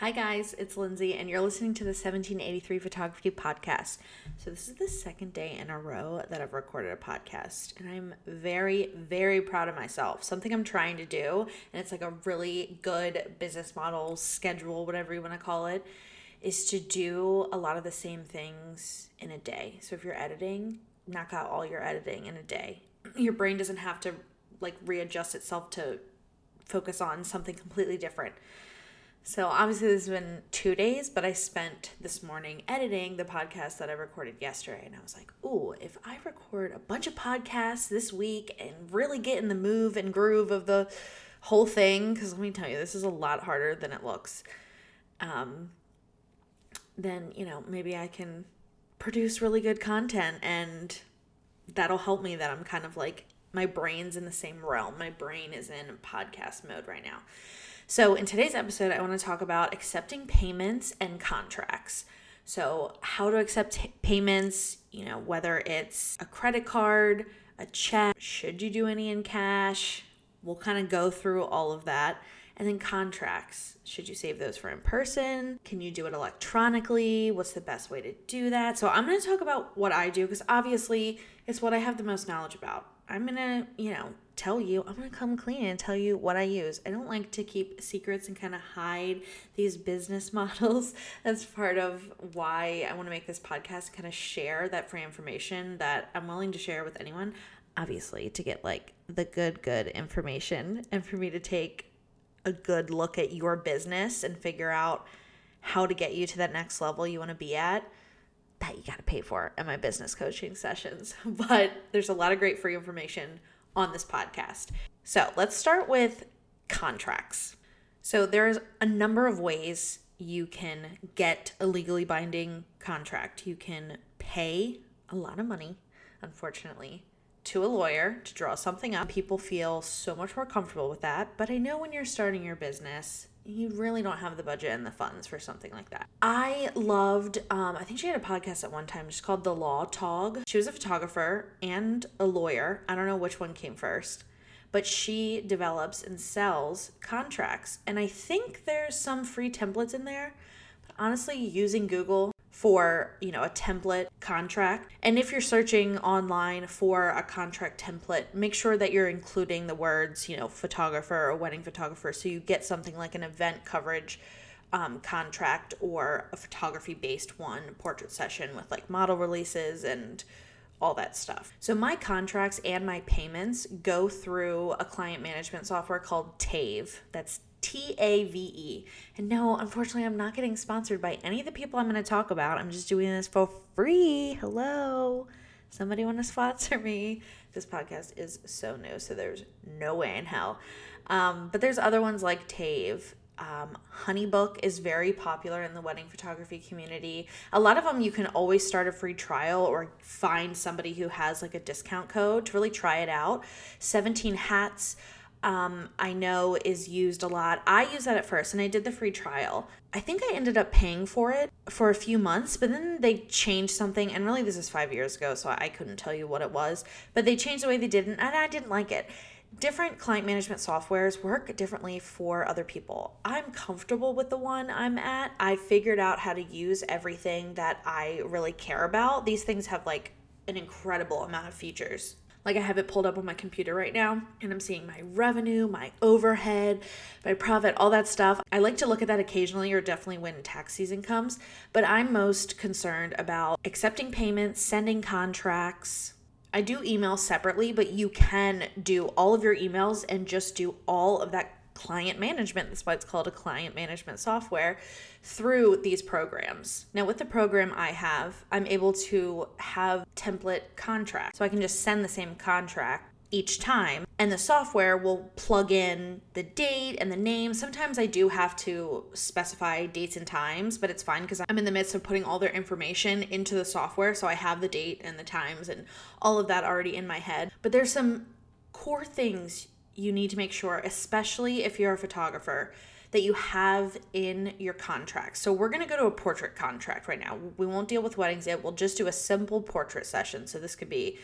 Hi, guys, it's Lindsay, and you're listening to the 1783 Photography Podcast. So, this is the second day in a row that I've recorded a podcast, and I'm very, very proud of myself. Something I'm trying to do, and it's like a really good business model, schedule, whatever you want to call it, is to do a lot of the same things in a day. So, if you're editing, knock out all your editing in a day. Your brain doesn't have to like readjust itself to focus on something completely different. So obviously this has been two days, but I spent this morning editing the podcast that I recorded yesterday, and I was like, "Ooh, if I record a bunch of podcasts this week and really get in the move and groove of the whole thing, because let me tell you, this is a lot harder than it looks. Um, then you know maybe I can produce really good content, and that'll help me. That I'm kind of like my brain's in the same realm. My brain is in podcast mode right now." So, in today's episode, I want to talk about accepting payments and contracts. So, how to accept payments, you know, whether it's a credit card, a check, should you do any in cash? We'll kind of go through all of that. And then contracts. Should you save those for in person? Can you do it electronically? What's the best way to do that? So, I'm going to talk about what I do because obviously it's what I have the most knowledge about. I'm going to, you know, tell you, I'm going to come clean and tell you what I use. I don't like to keep secrets and kind of hide these business models. That's part of why I want to make this podcast kind of share that free information that I'm willing to share with anyone. Obviously, to get like the good, good information and for me to take a good look at your business and figure out how to get you to that next level you want to be at that you got to pay for in my business coaching sessions. But there's a lot of great free information on this podcast. So let's start with contracts. So there's a number of ways you can get a legally binding contract. You can pay a lot of money, unfortunately, to a lawyer to draw something up. People feel so much more comfortable with that. But I know when you're starting your business, you really don't have the budget and the funds for something like that. I loved, um, I think she had a podcast at one time just called The Law Tog. She was a photographer and a lawyer. I don't know which one came first, but she develops and sells contracts. And I think there's some free templates in there. But honestly, using Google for, you know, a template contract. And if you're searching online for a contract template, make sure that you're including the words, you know, photographer or wedding photographer so you get something like an event coverage um, contract or a photography based one, portrait session with like model releases and all that stuff. So my contracts and my payments go through a client management software called Tave. That's T A V E. And no, unfortunately, I'm not getting sponsored by any of the people I'm going to talk about. I'm just doing this for free. Hello. Somebody want to sponsor me? This podcast is so new, so there's no way in hell. Um, but there's other ones like Tave. Um, Honeybook is very popular in the wedding photography community. A lot of them you can always start a free trial or find somebody who has like a discount code to really try it out. 17 Hats um, I know is used a lot. I use that at first and I did the free trial. I think I ended up paying for it for a few months, but then they changed something. And really, this is five years ago, so I couldn't tell you what it was. But they changed the way they did it, and I didn't like it. Different client management softwares work differently for other people. I'm comfortable with the one I'm at. I figured out how to use everything that I really care about. These things have like an incredible amount of features like I have it pulled up on my computer right now and I'm seeing my revenue, my overhead, my profit, all that stuff. I like to look at that occasionally or definitely when tax season comes, but I'm most concerned about accepting payments, sending contracts. I do email separately, but you can do all of your emails and just do all of that client management. That's why it's called a client management software through these programs. Now, with the program I have, I'm able to have template contracts. So I can just send the same contract each time and the software will plug in the date and the name sometimes i do have to specify dates and times but it's fine because i'm in the midst of putting all their information into the software so i have the date and the times and all of that already in my head but there's some core things you need to make sure, especially if you're a photographer, that you have in your contract. So we're going to go to a portrait contract right now. We won't deal with weddings yet. We'll just do a simple portrait session. So this could be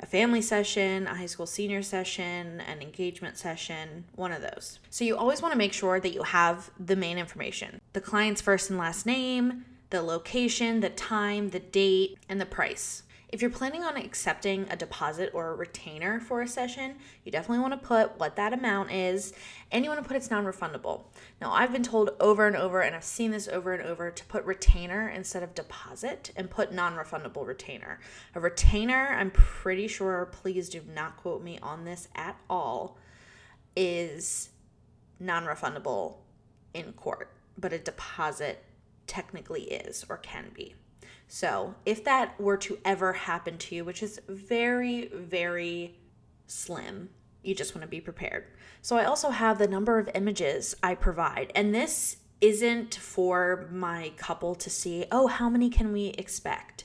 a family session, a high school senior session, an engagement session, one of those. So you always want to make sure that you have the main information the client's first and last name, the location, the time, the date, and the price. If you're planning on accepting a deposit or a retainer for a session, you definitely want to put what that amount is and you want to put it's non refundable. Now, I've been told over and over, and I've seen this over and over, to put retainer instead of deposit and put non refundable retainer. A retainer, I'm pretty sure, please do not quote me on this at all, is non refundable in court, but a deposit technically is or can be. So, if that were to ever happen to you, which is very, very slim, you just want to be prepared. So, I also have the number of images I provide, and this isn't for my couple to see, oh, how many can we expect?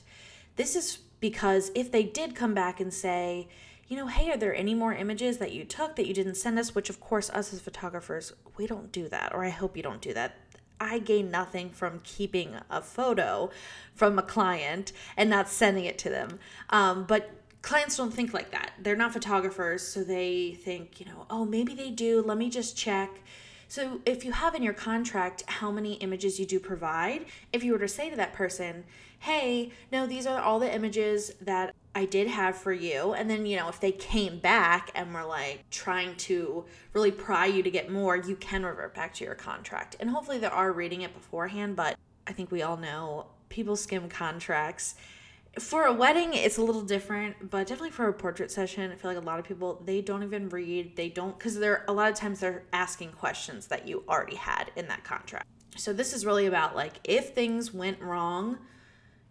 This is because if they did come back and say, you know, hey, are there any more images that you took that you didn't send us? Which, of course, us as photographers, we don't do that, or I hope you don't do that. I gain nothing from keeping a photo from a client and not sending it to them. Um, but clients don't think like that. They're not photographers, so they think, you know, oh, maybe they do. Let me just check. So if you have in your contract how many images you do provide, if you were to say to that person, hey, no, these are all the images that I did have for you. And then, you know, if they came back and were like trying to really pry you to get more, you can revert back to your contract. And hopefully they are reading it beforehand, but I think we all know people skim contracts. For a wedding, it's a little different, but definitely for a portrait session, I feel like a lot of people they don't even read. They don't because they're a lot of times they're asking questions that you already had in that contract. So this is really about like if things went wrong,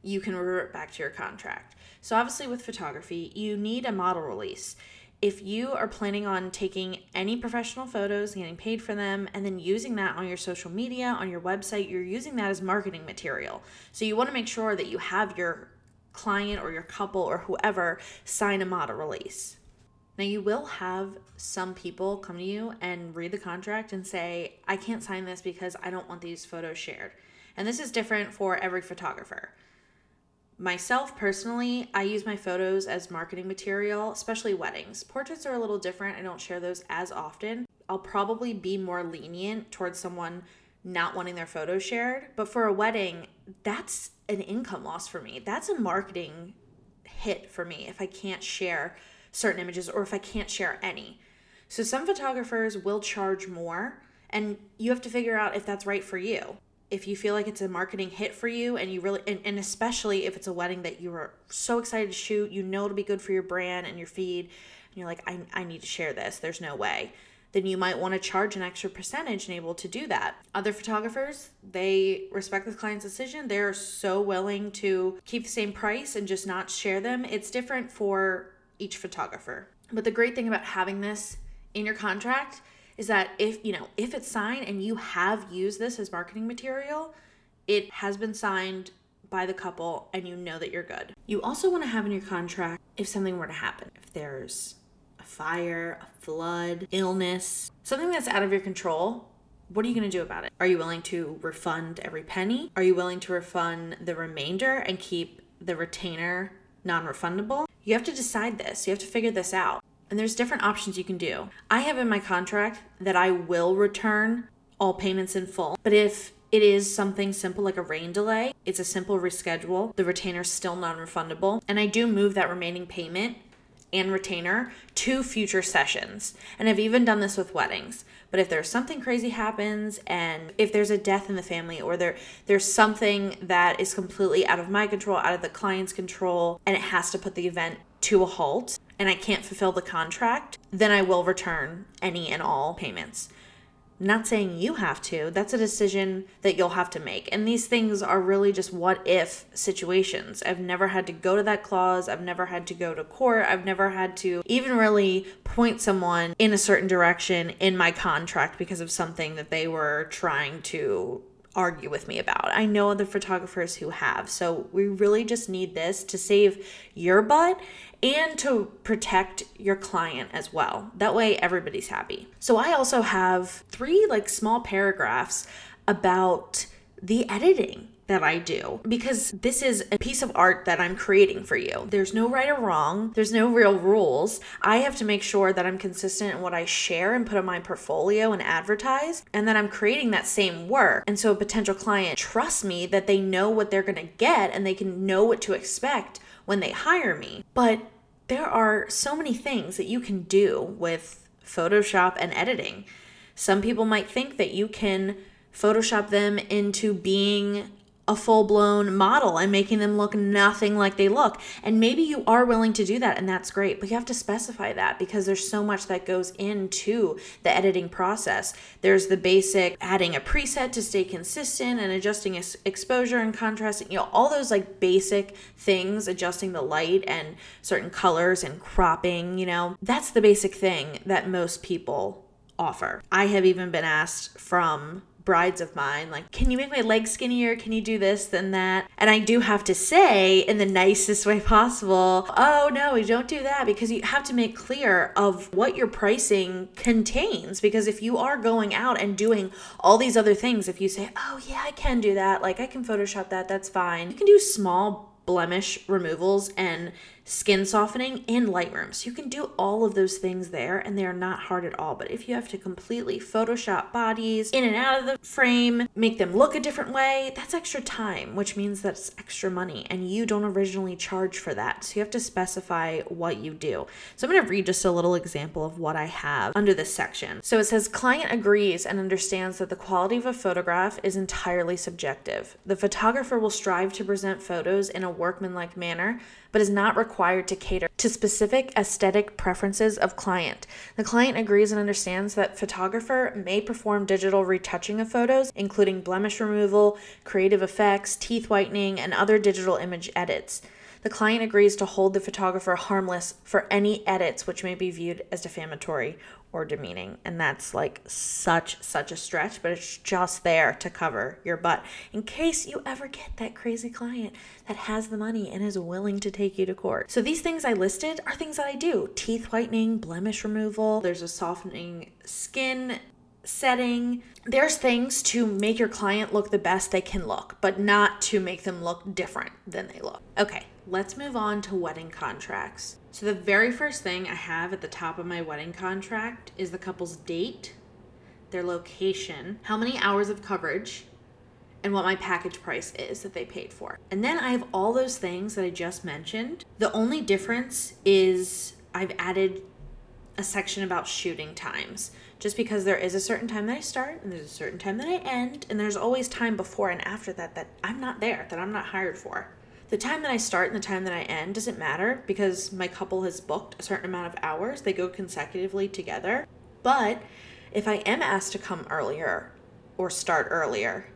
you can revert back to your contract. So, obviously, with photography, you need a model release. If you are planning on taking any professional photos, getting paid for them, and then using that on your social media, on your website, you're using that as marketing material. So, you want to make sure that you have your client or your couple or whoever sign a model release. Now, you will have some people come to you and read the contract and say, I can't sign this because I don't want these photos shared. And this is different for every photographer. Myself personally, I use my photos as marketing material, especially weddings. Portraits are a little different. I don't share those as often. I'll probably be more lenient towards someone not wanting their photos shared. But for a wedding, that's an income loss for me. That's a marketing hit for me if I can't share certain images or if I can't share any. So some photographers will charge more, and you have to figure out if that's right for you if you feel like it's a marketing hit for you and you really and, and especially if it's a wedding that you are so excited to shoot you know it'll be good for your brand and your feed and you're like I, I need to share this there's no way then you might want to charge an extra percentage and able to do that. Other photographers they respect the client's decision they're so willing to keep the same price and just not share them. It's different for each photographer. But the great thing about having this in your contract is that if, you know, if it's signed and you have used this as marketing material, it has been signed by the couple and you know that you're good. You also want to have in your contract if something were to happen. If there's a fire, a flood, illness, something that's out of your control, what are you going to do about it? Are you willing to refund every penny? Are you willing to refund the remainder and keep the retainer non refundable? You have to decide this. You have to figure this out. And there's different options you can do. I have in my contract that I will return all payments in full. But if it is something simple like a rain delay, it's a simple reschedule. The retainer is still non refundable. And I do move that remaining payment and retainer to future sessions. And I've even done this with weddings. But if there's something crazy happens and if there's a death in the family or there there's something that is completely out of my control, out of the client's control and it has to put the event to a halt, and I can't fulfill the contract, then I will return any and all payments. Not saying you have to, that's a decision that you'll have to make. And these things are really just what if situations. I've never had to go to that clause, I've never had to go to court, I've never had to even really point someone in a certain direction in my contract because of something that they were trying to argue with me about. I know other photographers who have. So we really just need this to save your butt and to protect your client as well. That way everybody's happy. So I also have three like small paragraphs about the editing that I do because this is a piece of art that I'm creating for you. There's no right or wrong, there's no real rules. I have to make sure that I'm consistent in what I share and put on my portfolio and advertise, and that I'm creating that same work. And so a potential client trusts me that they know what they're gonna get and they can know what to expect when they hire me. But there are so many things that you can do with Photoshop and editing. Some people might think that you can Photoshop them into being a full blown model and making them look nothing like they look. And maybe you are willing to do that, and that's great, but you have to specify that because there's so much that goes into the editing process. There's the basic adding a preset to stay consistent and adjusting exposure and contrast, you know, all those like basic things, adjusting the light and certain colors and cropping, you know, that's the basic thing that most people offer. I have even been asked from brides of mine like can you make my legs skinnier? Can you do this then that? And i do have to say in the nicest way possible oh no we don't do that because you have to make clear of what your pricing contains. Because if you are going out and doing all these other things if you say oh yeah i can do that. Like i can photoshop that. That's fine. You can do small blemish removals and skin softening in Lightroom. So you can do all of those things there and they are not hard at all. But if you have to completely Photoshop bodies in and out of the frame, make them look a different way, that's extra time, which means that's extra money and you don't originally charge for that. So you have to specify what you do. So I'm going to read just a little example of what I have under this section. So it says client agrees and understands that the quality of a photograph is entirely subjective. The photographer will strive to present photos in a workmanlike manner but is not required to cater to specific aesthetic preferences of client. The client agrees and understands that photographer may perform digital retouching of photos, including blemish removal, creative effects, teeth whitening, and other digital image edits. The client agrees to hold the photographer harmless for any edits which may be viewed as defamatory or demeaning. And that's like such, such a stretch, but it's just there to cover your butt in case you ever get that crazy client that has the money and is willing to take you to court. So these things I listed are things that I do teeth whitening, blemish removal, there's a softening skin setting. There's things to make your client look the best they can look, but not to make them look different than they look. Okay, let's move on to wedding contracts. So, the very first thing I have at the top of my wedding contract is the couple's date, their location, how many hours of coverage, and what my package price is that they paid for. And then I have all those things that I just mentioned. The only difference is I've added a section about shooting times just because there is a certain time that I start and there's a certain time that I end and there's always time before and after that that I'm not there that I'm not hired for. The time that I start and the time that I end doesn't matter because my couple has booked a certain amount of hours. They go consecutively together. But if I am asked to come earlier or start earlier,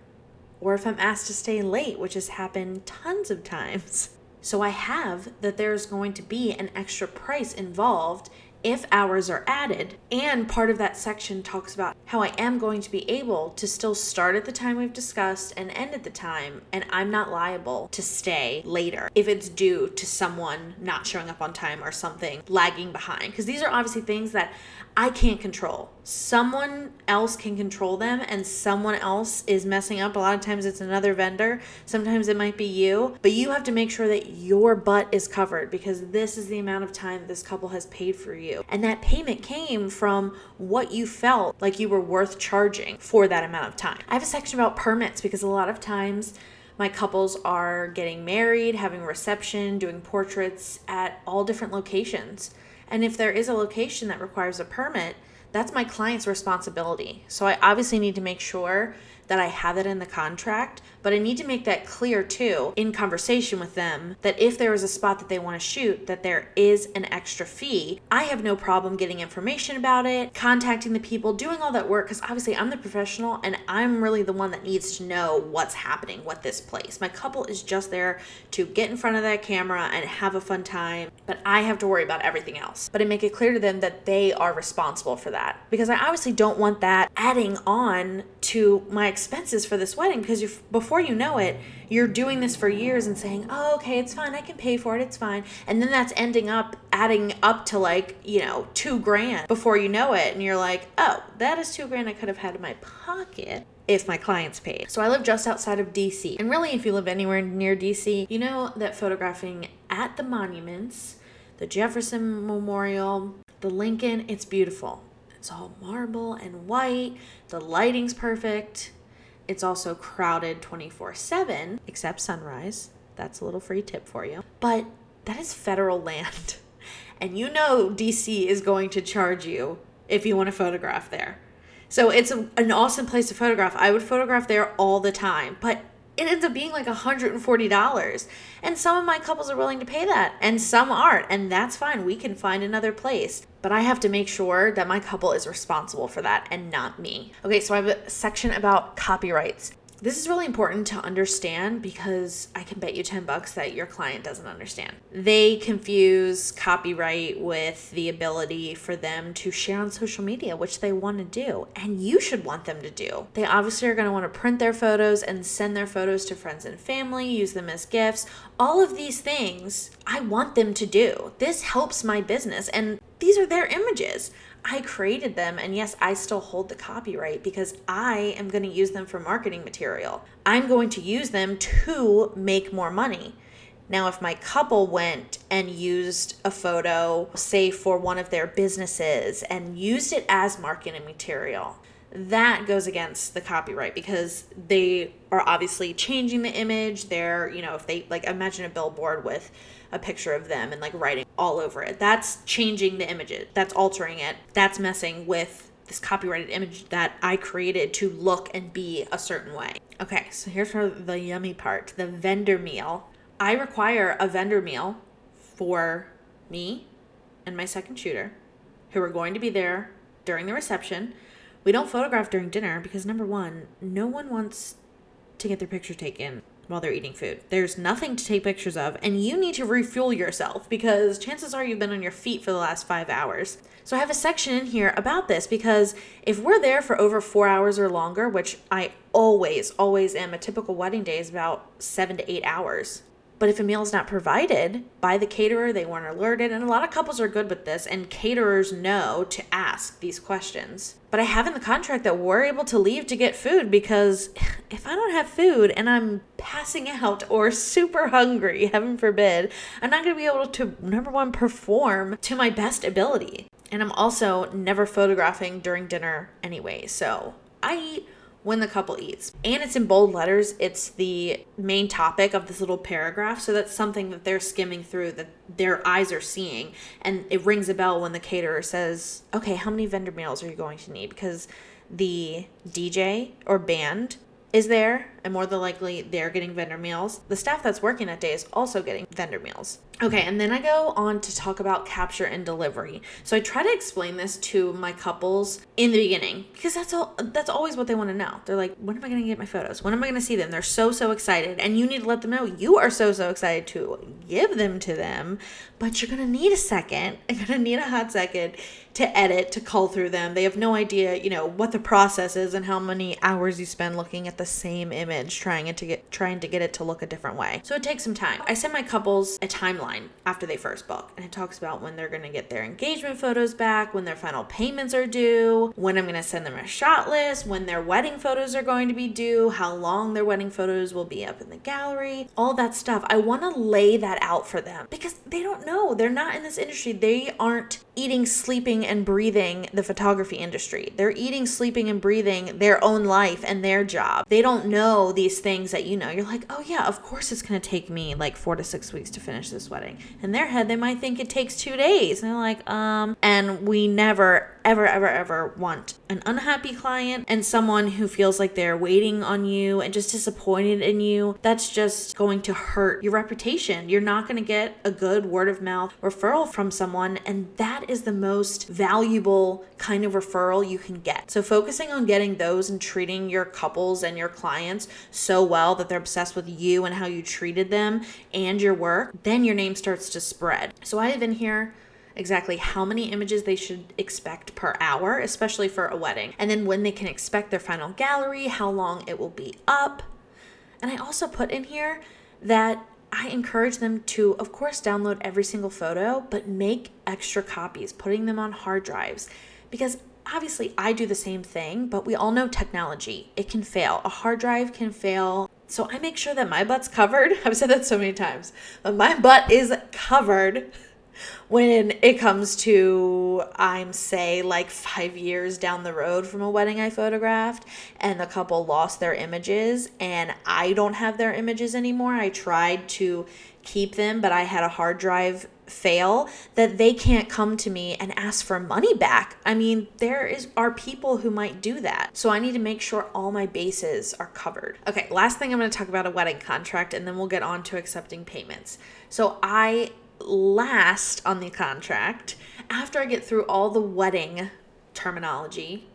or if I'm asked to stay late, which has happened tons of times. So I have that there's going to be an extra price involved if hours are added. And part of that section talks about how I am going to be able to still start at the time we've discussed and end at the time, and I'm not liable to stay later if it's due to someone not showing up on time or something lagging behind. Because these are obviously things that I can't control. Someone else can control them, and someone else is messing up. A lot of times it's another vendor, sometimes it might be you, but you have to make sure that your butt is covered because this is the amount of time this couple has paid for you. And that payment came from what you felt like you were worth charging for that amount of time. I have a section about permits because a lot of times, my couples are getting married, having reception, doing portraits at all different locations. And if there is a location that requires a permit, that's my client's responsibility. So I obviously need to make sure that I have it in the contract, but I need to make that clear too in conversation with them that if there is a spot that they want to shoot, that there is an extra fee. I have no problem getting information about it, contacting the people, doing all that work because obviously I'm the professional and I'm really the one that needs to know what's happening with this place. My couple is just there to get in front of that camera and have a fun time, but I have to worry about everything else. But I make it clear to them that they are responsible for that because I obviously don't want that adding on to my expenses for this wedding because you before you know it you're doing this for years and saying oh okay it's fine i can pay for it it's fine and then that's ending up adding up to like you know two grand before you know it and you're like oh that is two grand i could have had in my pocket if my clients paid. So I live just outside of DC. And really, if you live anywhere near DC, you know that photographing at the monuments, the Jefferson Memorial, the Lincoln, it's beautiful. It's all marble and white. The lighting's perfect. It's also crowded 24 7, except sunrise. That's a little free tip for you. But that is federal land. And you know DC is going to charge you if you want to photograph there. So it's a, an awesome place to photograph. I would photograph there all the time, but it ends up being like $140. And some of my couples are willing to pay that, and some aren't. And that's fine. We can find another place. But I have to make sure that my couple is responsible for that and not me. Okay, so I have a section about copyrights. This is really important to understand because I can bet you 10 bucks that your client doesn't understand. They confuse copyright with the ability for them to share on social media, which they want to do, and you should want them to do. They obviously are going to want to print their photos and send their photos to friends and family, use them as gifts. All of these things I want them to do. This helps my business, and these are their images. I created them, and yes, I still hold the copyright because I am going to use them for marketing material. I'm going to use them to make more money. Now, if my couple went and used a photo, say for one of their businesses, and used it as marketing material, that goes against the copyright because they are obviously changing the image. They're, you know, if they like imagine a billboard with a picture of them and like writing all over it. That's changing the images. That's altering it. That's messing with this copyrighted image that I created to look and be a certain way. Okay, so here's for the yummy part the vendor meal. I require a vendor meal for me and my second shooter who are going to be there during the reception we don't photograph during dinner because number one, no one wants to get their picture taken while they're eating food. There's nothing to take pictures of, and you need to refuel yourself because chances are you've been on your feet for the last five hours. So I have a section in here about this because if we're there for over four hours or longer, which I always, always am, a typical wedding day is about seven to eight hours. But if a meal is not provided by the caterer, they weren't alerted. And a lot of couples are good with this, and caterers know to ask these questions. But I have in the contract that we're able to leave to get food because if I don't have food and I'm passing out or super hungry, heaven forbid, I'm not going to be able to, number one, perform to my best ability. And I'm also never photographing during dinner anyway. So I eat when the couple eats. And it's in bold letters. It's the main topic of this little paragraph. So that's something that they're skimming through that their eyes are seeing. And it rings a bell when the caterer says, okay, how many vendor meals are you going to need? Because the DJ or band is there, and more than likely they're getting vendor meals. The staff that's working that day is also getting vendor meals. Okay, and then I go on to talk about capture and delivery. So I try to explain this to my couples in the beginning because that's all that's always what they want to know. They're like, when am I going to get my photos? When am I going to see them? They're so so excited and you need to let them know you are so so excited to give them to them, but you're going to need a second. You're going to need a hot second to edit, to cull through them. They have no idea, you know, what the process is and how many hours you spend looking at the same image trying it to get trying to get it to look a different way. So it takes some time. I send my couples a timeline after they first book, and it talks about when they're going to get their engagement photos back, when their final payments are due, when I'm going to send them a shot list, when their wedding photos are going to be due, how long their wedding photos will be up in the gallery, all that stuff. I want to lay that out for them because they don't know. They're not in this industry. They aren't eating, sleeping, and breathing the photography industry. They're eating, sleeping, and breathing their own life and their job. They don't know these things that you know. You're like, oh, yeah, of course it's going to take me like four to six weeks to finish this wedding. In their head, they might think it takes two days. And they're like, um, and we never, ever, ever, ever want an unhappy client and someone who feels like they're waiting on you and just disappointed in you. That's just going to hurt your reputation. You're not going to get a good word of mouth referral from someone. And that is the most valuable kind of referral you can get. So, focusing on getting those and treating your couples and your clients so well that they're obsessed with you and how you treated them and your work, then your name starts to spread. So, I have in here exactly how many images they should expect per hour, especially for a wedding, and then when they can expect their final gallery, how long it will be up. And I also put in here that I encourage them to, of course, download every single photo, but make extra copies, putting them on hard drives. Because obviously I do the same thing, but we all know technology. It can fail. A hard drive can fail. So I make sure that my butt's covered. I've said that so many times, but my butt is covered when it comes to I'm say like 5 years down the road from a wedding I photographed and the couple lost their images and I don't have their images anymore. I tried to keep them, but I had a hard drive fail that they can't come to me and ask for money back. I mean, there is are people who might do that. So I need to make sure all my bases are covered. Okay, last thing I'm going to talk about a wedding contract and then we'll get on to accepting payments. So I last on the contract after I get through all the wedding terminology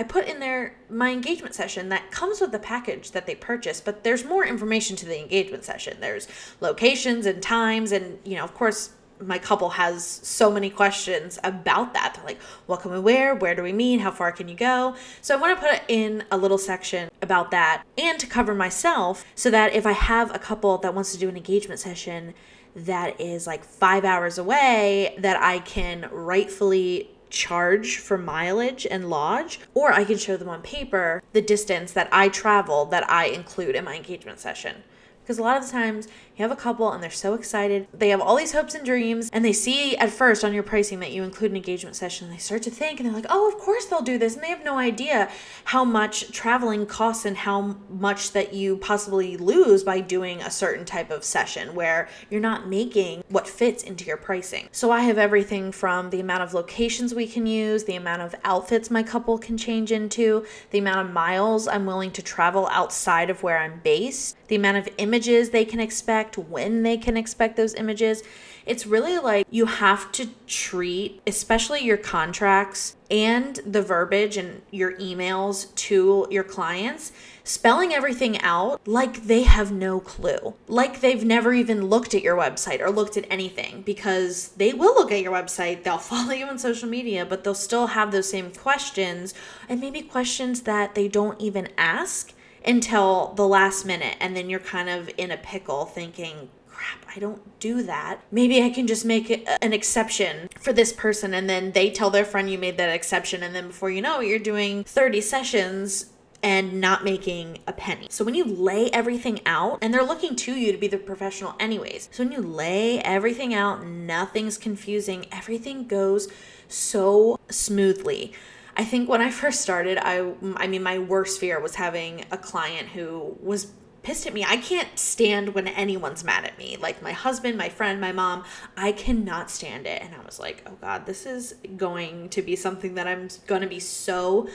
I put in there my engagement session that comes with the package that they purchase, but there's more information to the engagement session. There's locations and times, and you know, of course, my couple has so many questions about that. They're like, what can we wear? Where do we meet? How far can you go? So I want to put in a little section about that and to cover myself so that if I have a couple that wants to do an engagement session that is like five hours away, that I can rightfully charge for mileage and lodge, or I can show them on paper the distance that I travel that I include in my engagement session. Because a lot of times you have a couple and they're so excited. They have all these hopes and dreams, and they see at first on your pricing that you include an engagement session. And they start to think, and they're like, oh, of course they'll do this. And they have no idea how much traveling costs and how much that you possibly lose by doing a certain type of session where you're not making what fits into your pricing. So I have everything from the amount of locations we can use, the amount of outfits my couple can change into, the amount of miles I'm willing to travel outside of where I'm based, the amount of images they can expect expect, when they can expect those images. It's really like you have to treat, especially your contracts and the verbiage and your emails to your clients, spelling everything out like they have no clue. Like they've never even looked at your website or looked at anything because they will look at your website, they'll follow you on social media, but they'll still have those same questions and maybe questions that they don't even ask until the last minute and then you're kind of in a pickle thinking crap i don't do that maybe i can just make uh, an exception for this person and then they tell their friend you made that exception and then before you know it you're doing 30 sessions and not making a penny. So when you lay everything out, and they're looking to you to be the professional anyways. So when you lay everything out, nothing's confusing, everything goes so smoothly. I think when I first started, I I mean my worst fear was having a client who was pissed at me. I can't stand when anyone's mad at me. Like my husband, my friend, my mom, I cannot stand it. And I was like, "Oh god, this is going to be something that I'm going to be so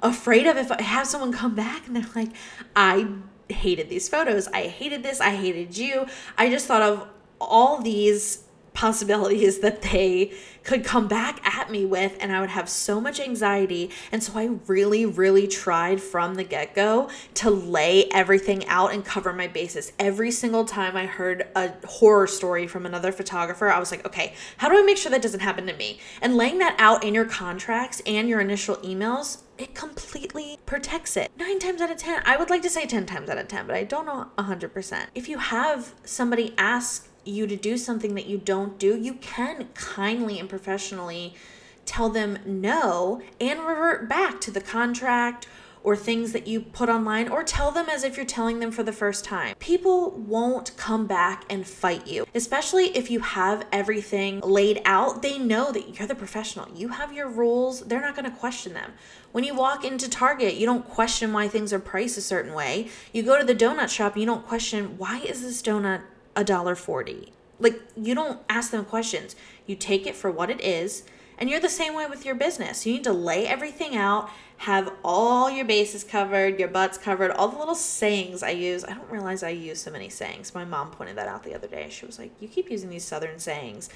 afraid of if I have someone come back and they're like, "I hated these photos. I hated this. I hated you." I just thought of all these possibilities that they could come back at me with and I would have so much anxiety and so I really really tried from the get-go to lay everything out and cover my bases every single time I heard a horror story from another photographer I was like okay how do I make sure that doesn't happen to me and laying that out in your contracts and your initial emails it completely protects it. Nine times out of 10, I would like to say 10 times out of 10, but I don't know 100%. If you have somebody ask you to do something that you don't do, you can kindly and professionally tell them no and revert back to the contract or things that you put online or tell them as if you're telling them for the first time. People won't come back and fight you, especially if you have everything laid out. They know that you're the professional. You have your rules, they're not going to question them. When you walk into Target, you don't question why things are priced a certain way. You go to the donut shop, you don't question why is this donut a dollar 40 like you don't ask them questions. You take it for what it is and you're the same way with your business. You need to lay everything out have all your bases covered your butts covered all the little sayings i use. I don't realize i use so many sayings. My mom pointed that out the other day. She was like you keep using these southern sayings.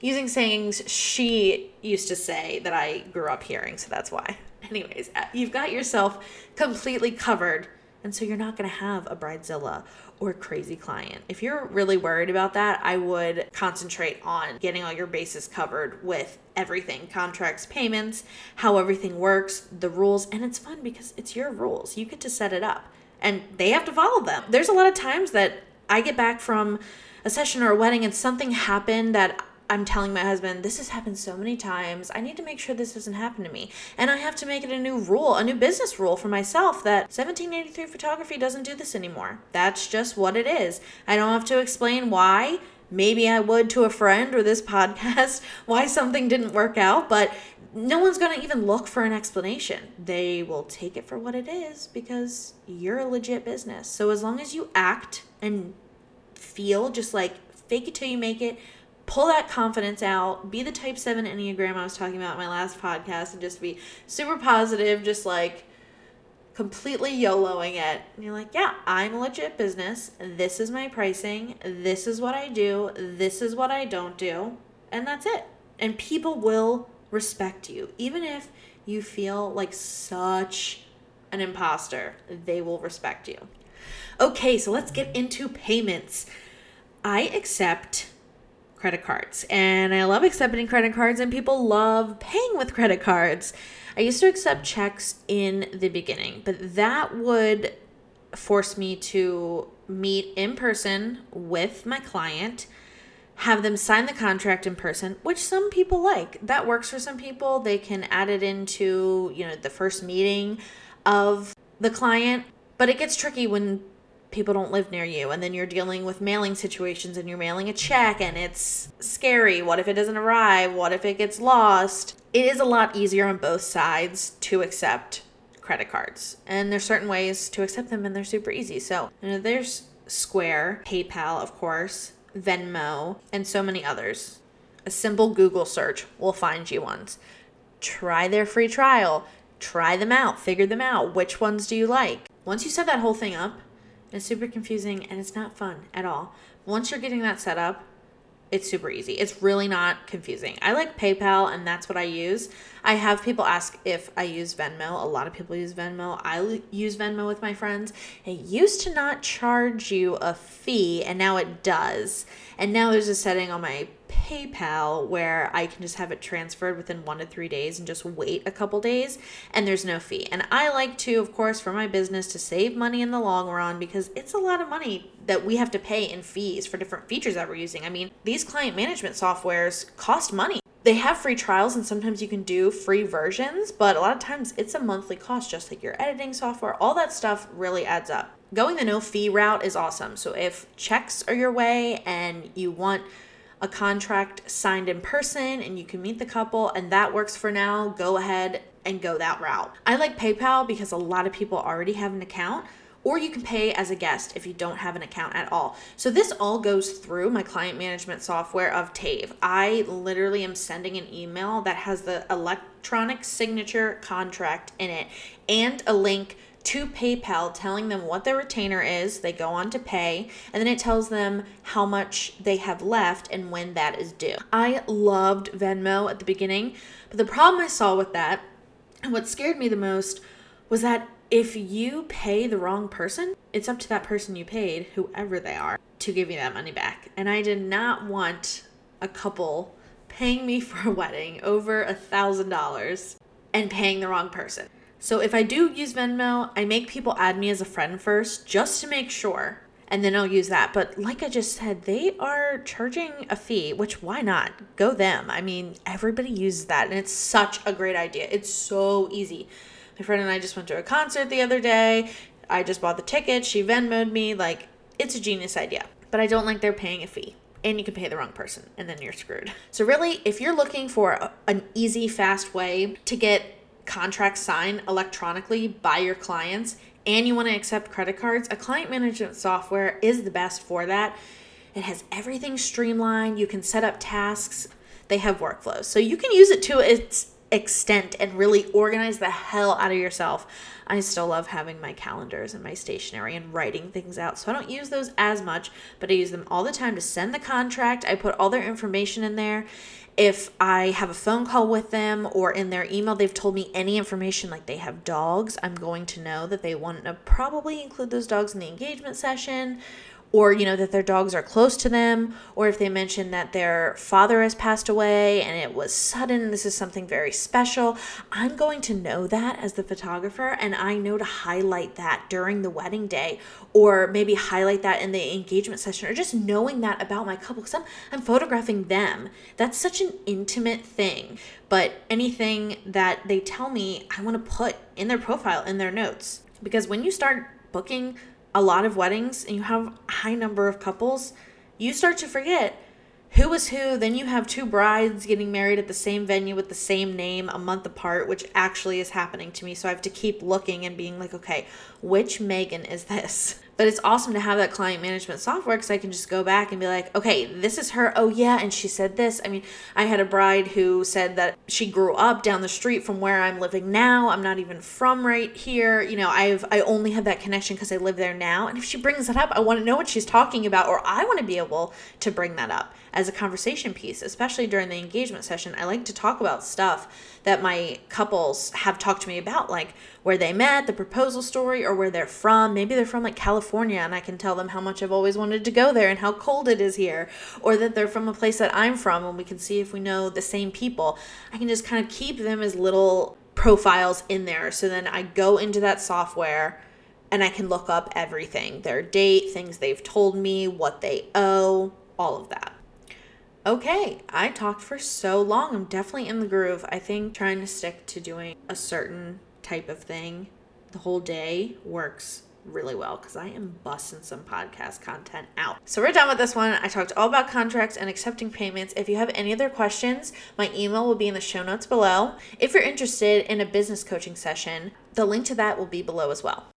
Using sayings she used to say that i grew up hearing so that's why. Anyways uh, you've got yourself completely covered and so you're not going to have a bridezilla or a crazy client. If you're really worried about that, I would concentrate on getting all your bases covered with everything contracts, payments, how everything works, the rules. And it's fun because it's your rules. You get to set it up and they have to follow them. There's a lot of times that I get back from a session or a wedding and something happened that I'm telling my husband, this has happened so many times. I need to make sure this doesn't happen to me. And I have to make it a new rule, a new business rule for myself that 1783 photography doesn't do this anymore. That's just what it is. I don't have to explain why. Maybe I would to a friend or this podcast why something didn't work out, but no one's going to even look for an explanation. They will take it for what it is because you're a legit business. So as long as you act and feel just like fake it till you make it, pull that confidence out, be the type 7 Enneagram I was talking about in my last podcast, and just be super positive, just like completely YOLOing it. And you're like, yeah, I'm a legit business. This is my pricing. This is what I do. This is what I don't do. And that's it. And people will respect you. Even if you feel like such an imposter, they will respect you. Okay, so let's get into payments. I accept credit cards. And I love accepting credit cards, and people love paying with credit cards. I used to accept checks in the beginning, but that would force me to meet in person with my client, have them sign the contract in person, which some people like. That works for some people. They can add it into, you know, the first meeting of the client, but it gets tricky when people don't live near you and then you're dealing with mailing situations and you're mailing a check and it's scary. What if it doesn't arrive? What if it gets lost? It is a lot easier on both sides to accept credit cards and there's certain ways to accept them and they're super easy. So you know, there's square paypal of course venmo and so many others. A simple google search will find you ones. Try their free trial. Try them out. Figure them out. Which ones do you like? Once you set that whole thing up it's super confusing and it's not fun at all. Once you're getting that set up, it's super easy. It's really not confusing. I like PayPal and that's what I use. I have people ask if I use Venmo. A lot of people use Venmo. I use Venmo with my friends. It used to not charge you a fee and now it does. And now there's a setting on my PayPal where I can just have it transferred within one to three days and just wait a couple days and there's no fee. And I like to, of course, for my business to save money in the long run because it's a lot of money that we have to pay in fees for different features that we're using. I mean, these client management softwares cost money. They have free trials and sometimes you can do free versions, but a lot of times it's a monthly cost, just like your editing software. All that stuff really adds up. Going the no fee route is awesome. So if checks are your way and you want a contract signed in person and you can meet the couple and that works for now, go ahead and go that route. I like PayPal because a lot of people already have an account or you can pay as a guest if you don't have an account at all. So this all goes through my client management software of Tave. I literally am sending an email that has the electronic signature contract in it and a link to PayPal telling them what their retainer is. They go on to pay, and then it tells them how much they have left and when that is due. I loved Venmo at the beginning, but the problem I saw with that, and what scared me the most, was that if you pay the wrong person, it's up to that person you paid, whoever they are, to give you that money back. And I did not want a couple paying me for a wedding over a thousand dollars and paying the wrong person. So if I do use Venmo, I make people add me as a friend first just to make sure. And then I'll use that. But like I just said, they are charging a fee, which why not? Go them. I mean, everybody uses that and it's such a great idea. It's so easy. My friend and I just went to a concert the other day. I just bought the ticket. She Venmoed me. Like, it's a genius idea. But I don't like they're paying a fee and you can pay the wrong person and then you're screwed. So, really, if you're looking for a, an easy, fast way to get contracts signed electronically by your clients and you want to accept credit cards, a client management software is the best for that. It has everything streamlined. You can set up tasks. They have workflows. So you can use it to its extent and really organize the hell out of yourself. I still love having my calendars and my stationery and writing things out. So I don't use those as much, but I use them all the time to send the contract. I put all their information in there if I have a phone call with them or in their email they've told me any information like they have dogs, I'm going to know that they want to probably include those dogs in the engagement session or you know that their dogs are close to them or if they mention that their father has passed away and it was sudden this is something very special. I'm going to know that as the photographer and i know to highlight that during the wedding day or maybe highlight that in the engagement session or just knowing that about my couple because I'm, I'm photographing them. That's such an intimate thing. But anything that they tell me i want to put in their profile in their notes. Because when you start booking a lot of weddings and you have a high number of couples, you start to forget who is who. Then you have two brides getting married at the same venue with the same name a month apart, which actually is happening to me. So I have to keep looking and being like, okay, which Megan is this? But it's awesome to have that client management software because I can just go back and be like, okay, this is her. Oh, yeah. And she said this. I mean, I had a bride who said that she grew up down the street from where I'm living now. I'm not even from right here. You know, I've, I only have that connection because I live there now. And if she brings that up, I want to know what she's talking about, or I want to be able to bring that up as a conversation piece, especially during the engagement session. I like to talk about stuff that my couples have talked to me about, like where they met, the proposal story, or where they're from. Maybe they're from like California, and I can tell them how much I've always wanted to go there and how cold it is here, or that they're from a place that I'm from, and we can see if we know the same people. I can just kind of keep them as little profiles in there. So then I go into that software and I can look up everything their date, things they've told me, what they owe, all of that. Okay, I talked for so long. I'm definitely in the groove. I think trying to stick to doing a certain type of thing the whole day works really well because I am busting some podcast content out. So we're done with this one. I talked all about contracts and accepting payments. If you have any other questions, my email will be in the show notes below. If you're interested in a business coaching session, the link to that will be below as well.